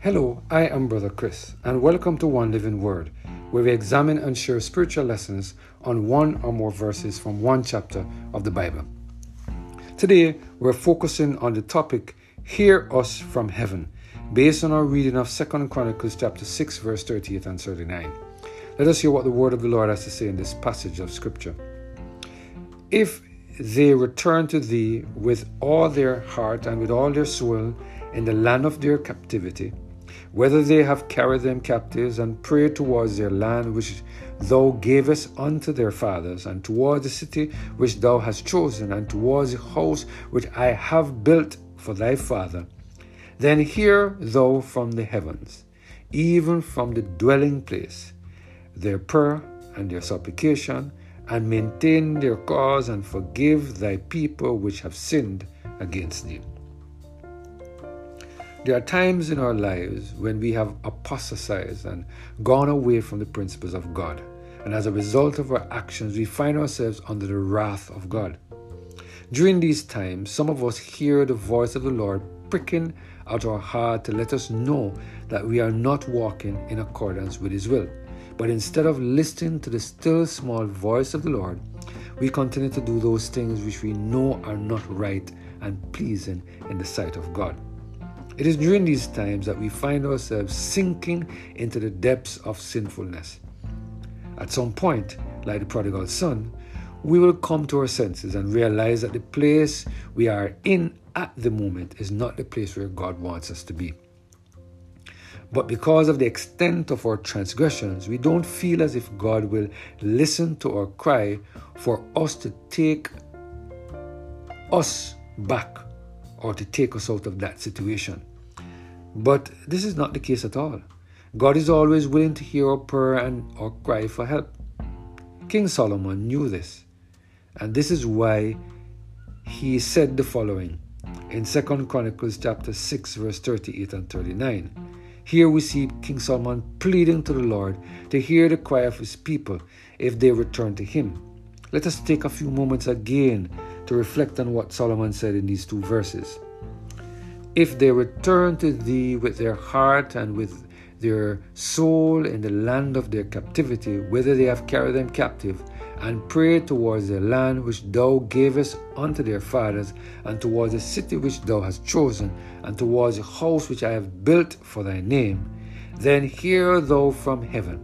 Hello, I am Brother Chris, and welcome to One Living Word, where we examine and share spiritual lessons on one or more verses from one chapter of the Bible. Today, we're focusing on the topic Hear Us from Heaven, based on our reading of 2 Chronicles chapter 6, verse 38 and 39. Let us hear what the word of the Lord has to say in this passage of Scripture. If they return to thee with all their heart and with all their soul in the land of their captivity, whether they have carried them captives and prayed towards their land which thou gavest unto their fathers, and towards the city which thou hast chosen, and towards the house which I have built for thy father, then hear thou from the heavens, even from the dwelling place, their prayer and their supplication, and maintain their cause, and forgive thy people which have sinned against thee. There are times in our lives when we have apostatized and gone away from the principles of God. And as a result of our actions, we find ourselves under the wrath of God. During these times, some of us hear the voice of the Lord pricking at our heart to let us know that we are not walking in accordance with His will. But instead of listening to the still small voice of the Lord, we continue to do those things which we know are not right and pleasing in the sight of God. It is during these times that we find ourselves sinking into the depths of sinfulness. At some point, like the prodigal son, we will come to our senses and realize that the place we are in at the moment is not the place where God wants us to be. But because of the extent of our transgressions, we don't feel as if God will listen to our cry for us to take us back or to take us out of that situation. But this is not the case at all. God is always willing to hear our prayer and our cry for help. King Solomon knew this, and this is why he said the following in 2 Chronicles chapter 6 verse 38 and 39. Here we see King Solomon pleading to the Lord to hear the cry of his people if they return to him. Let us take a few moments again to reflect on what Solomon said in these two verses. If they return to thee with their heart and with their soul in the land of their captivity, whither they have carried them captive, and pray towards the land which thou gavest unto their fathers, and towards the city which thou hast chosen, and towards the house which I have built for thy name, then hear thou from heaven,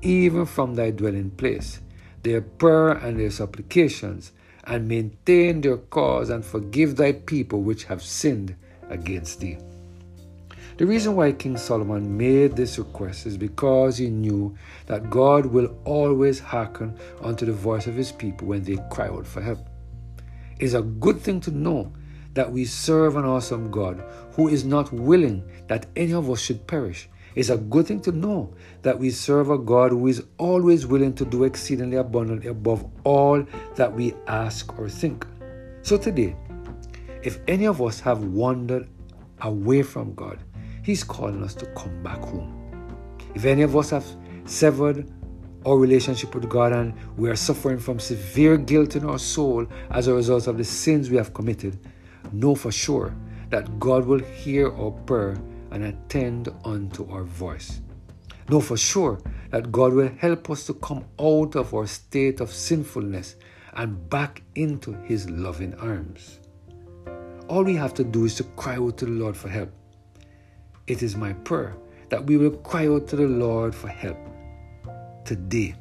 even from thy dwelling place, their prayer and their supplications, and maintain their cause, and forgive thy people which have sinned against thee. The reason why King Solomon made this request is because he knew that God will always hearken unto the voice of his people when they cry out for help. It's a good thing to know that we serve an awesome God who is not willing that any of us should perish. It's a good thing to know that we serve a God who is always willing to do exceedingly abundantly above all that we ask or think. So today, if any of us have wandered away from God, He's calling us to come back home. If any of us have severed our relationship with God and we are suffering from severe guilt in our soul as a result of the sins we have committed, know for sure that God will hear our prayer and attend unto our voice. Know for sure that God will help us to come out of our state of sinfulness and back into His loving arms. All we have to do is to cry out to the Lord for help. It is my prayer that we will cry out to the Lord for help today,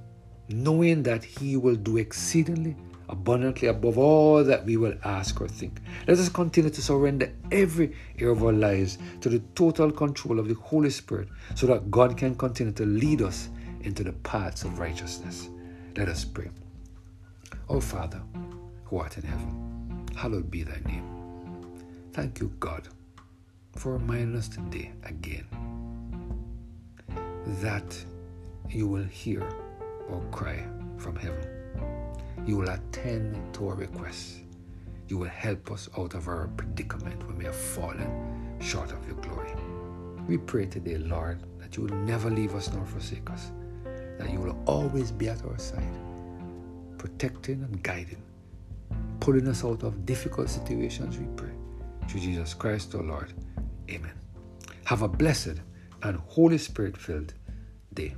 knowing that He will do exceedingly abundantly above all that we will ask or think. Let us continue to surrender every area of our lives to the total control of the Holy Spirit so that God can continue to lead us into the paths of righteousness. Let us pray. Our Father, who art in heaven, hallowed be thy name. Thank you, God, for reminding us today again that you will hear our cry from heaven. You will attend to our requests. You will help us out of our predicament when we have fallen short of your glory. We pray today, Lord, that you will never leave us nor forsake us, that you will always be at our side, protecting and guiding, pulling us out of difficult situations, we pray. Through Jesus Christ, our Lord. Amen. Have a blessed and Holy Spirit filled day.